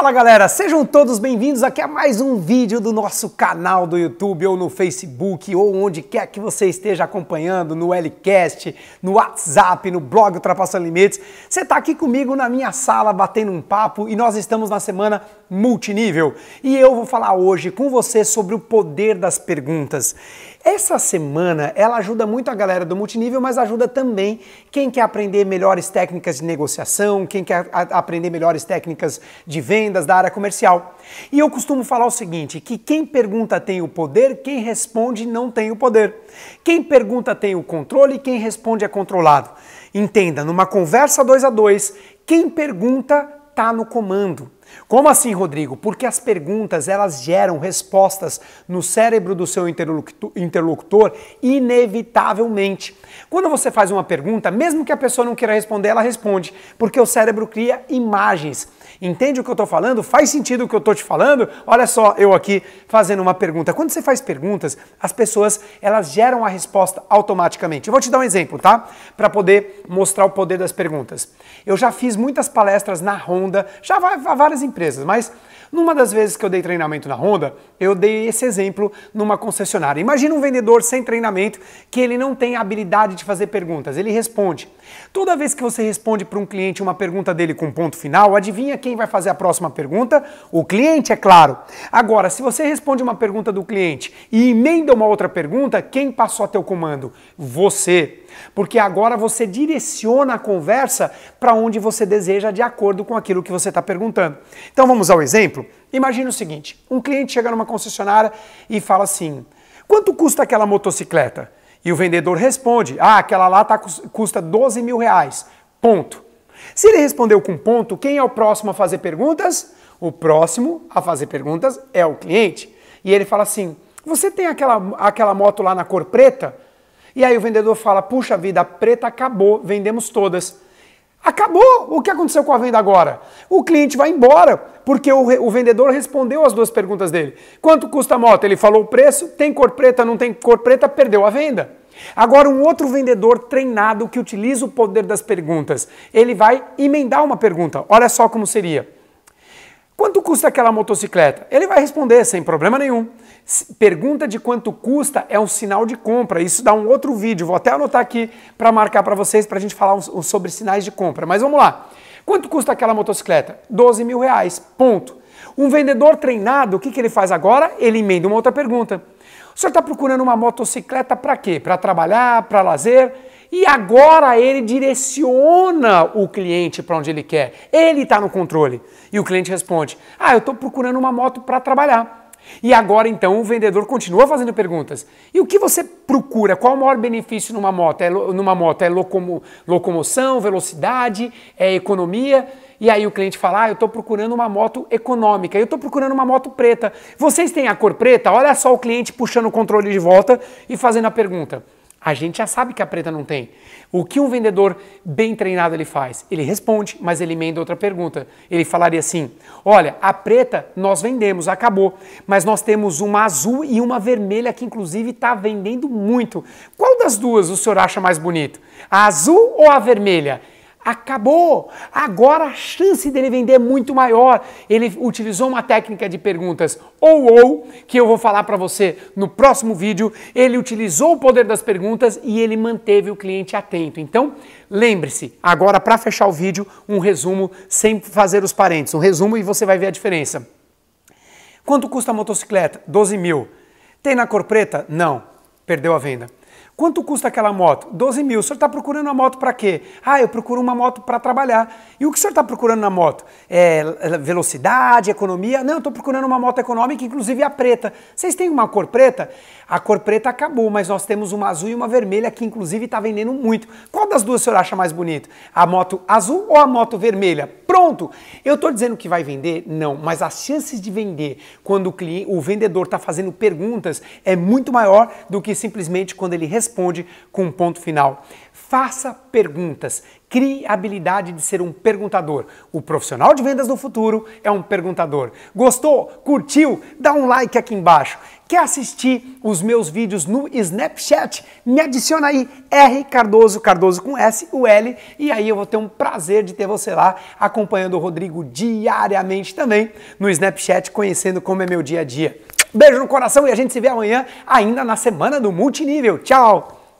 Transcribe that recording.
Fala galera, sejam todos bem-vindos aqui a mais um vídeo do nosso canal do YouTube ou no Facebook ou onde quer que você esteja acompanhando, no Lcast, no WhatsApp, no blog Ultrapassando Limites. Você está aqui comigo na minha sala batendo um papo e nós estamos na semana multinível e eu vou falar hoje com você sobre o poder das perguntas. Essa semana ela ajuda muito a galera do multinível, mas ajuda também quem quer aprender melhores técnicas de negociação, quem quer aprender melhores técnicas de vendas da área comercial. E eu costumo falar o seguinte, que quem pergunta tem o poder, quem responde não tem o poder. Quem pergunta tem o controle, quem responde é controlado. Entenda, numa conversa dois a dois, quem pergunta está no comando. Como assim, Rodrigo? Porque as perguntas elas geram respostas no cérebro do seu interlocutor inevitavelmente. Quando você faz uma pergunta, mesmo que a pessoa não queira responder, ela responde, porque o cérebro cria imagens. Entende o que eu estou falando? Faz sentido o que eu estou te falando? Olha só, eu aqui fazendo uma pergunta. Quando você faz perguntas, as pessoas elas geram a resposta automaticamente. Eu vou te dar um exemplo, tá? Para poder mostrar o poder das perguntas. Eu já fiz muitas palestras na Honda, já várias empresas, mas numa das vezes que eu dei treinamento na Honda, eu dei esse exemplo numa concessionária. Imagina um vendedor sem treinamento que ele não tem a habilidade de fazer perguntas, ele responde. Toda vez que você responde para um cliente uma pergunta dele com ponto final, adivinha quem vai fazer a próxima pergunta? O cliente, é claro. Agora, se você responde uma pergunta do cliente e emenda uma outra pergunta, quem passou a teu comando? Você porque agora você direciona a conversa para onde você deseja de acordo com aquilo que você está perguntando. Então vamos ao exemplo? Imagina o seguinte: um cliente chega numa concessionária e fala assim: quanto custa aquela motocicleta? E o vendedor responde: ah, aquela lá tá, custa 12 mil reais. Ponto. Se ele respondeu com ponto, quem é o próximo a fazer perguntas? O próximo a fazer perguntas é o cliente. E ele fala assim: Você tem aquela, aquela moto lá na cor preta? E aí o vendedor fala: puxa vida, a preta acabou, vendemos todas. Acabou! O que aconteceu com a venda agora? O cliente vai embora, porque o, o, vendedor respondeu as duas perguntas dele. Quanto custa a moto? Ele falou o preço, tem cor preta, não tem cor preta, perdeu a venda. Agora, um outro vendedor treinado que utiliza o poder das perguntas, ele vai emendar uma pergunta. Olha só como seria. Quanto custa aquela motocicleta? Ele vai responder sem problema nenhum. Pergunta de quanto custa é um sinal de compra. Isso dá um outro vídeo. Vou até anotar aqui para marcar para vocês, para a gente falar sobre sinais de compra. Mas vamos lá. Quanto custa aquela motocicleta? 12 mil reais. Ponto. Um vendedor treinado, o que, que ele faz agora? Ele emenda uma outra pergunta. O senhor está procurando uma motocicleta para quê? Para trabalhar, para lazer? E agora ele direciona o cliente para onde ele quer. Ele está no controle. E o cliente responde: Ah, eu estou procurando uma moto para trabalhar. E agora então o vendedor continua fazendo perguntas. E o que você procura? Qual o maior benefício numa moto? É, numa moto é locomo, locomoção, velocidade, é economia? E aí o cliente fala: Ah, eu estou procurando uma moto econômica, eu estou procurando uma moto preta. Vocês têm a cor preta? Olha só o cliente puxando o controle de volta e fazendo a pergunta. A gente já sabe que a preta não tem. O que um vendedor bem treinado ele faz? Ele responde, mas ele emenda outra pergunta. Ele falaria assim: Olha, a preta nós vendemos, acabou, mas nós temos uma azul e uma vermelha que inclusive está vendendo muito. Qual das duas o senhor acha mais bonito? A azul ou a vermelha? Acabou! Agora a chance dele vender é muito maior. Ele utilizou uma técnica de perguntas ou ou, que eu vou falar para você no próximo vídeo. Ele utilizou o poder das perguntas e ele manteve o cliente atento. Então, lembre-se, agora para fechar o vídeo, um resumo sem fazer os parênteses. Um resumo e você vai ver a diferença. Quanto custa a motocicleta? 12 mil. Tem na cor preta? Não. Perdeu a venda. Quanto custa aquela moto? 12 mil. O senhor está procurando uma moto para quê? Ah, eu procuro uma moto para trabalhar. E o que o senhor está procurando na moto? É velocidade, economia? Não, eu estou procurando uma moto econômica, inclusive a preta. Vocês têm uma cor preta? A cor preta acabou, mas nós temos uma azul e uma vermelha que inclusive está vendendo muito. Qual das duas o senhor acha mais bonito? A moto azul ou a moto vermelha? Pronto! Eu estou dizendo que vai vender? Não, mas as chances de vender quando o, cliente, o vendedor está fazendo perguntas é muito maior do que simplesmente quando ele responde responde com um ponto final. Faça perguntas. Crie a habilidade de ser um perguntador. O profissional de vendas do futuro é um perguntador. Gostou? Curtiu? Dá um like aqui embaixo. Quer assistir os meus vídeos no Snapchat? Me adiciona aí, R Cardoso, Cardoso com S, o L, e aí eu vou ter um prazer de ter você lá acompanhando o Rodrigo diariamente também no Snapchat, conhecendo como é meu dia a dia. Beijo no coração e a gente se vê amanhã, ainda na semana do multinível. Tchau!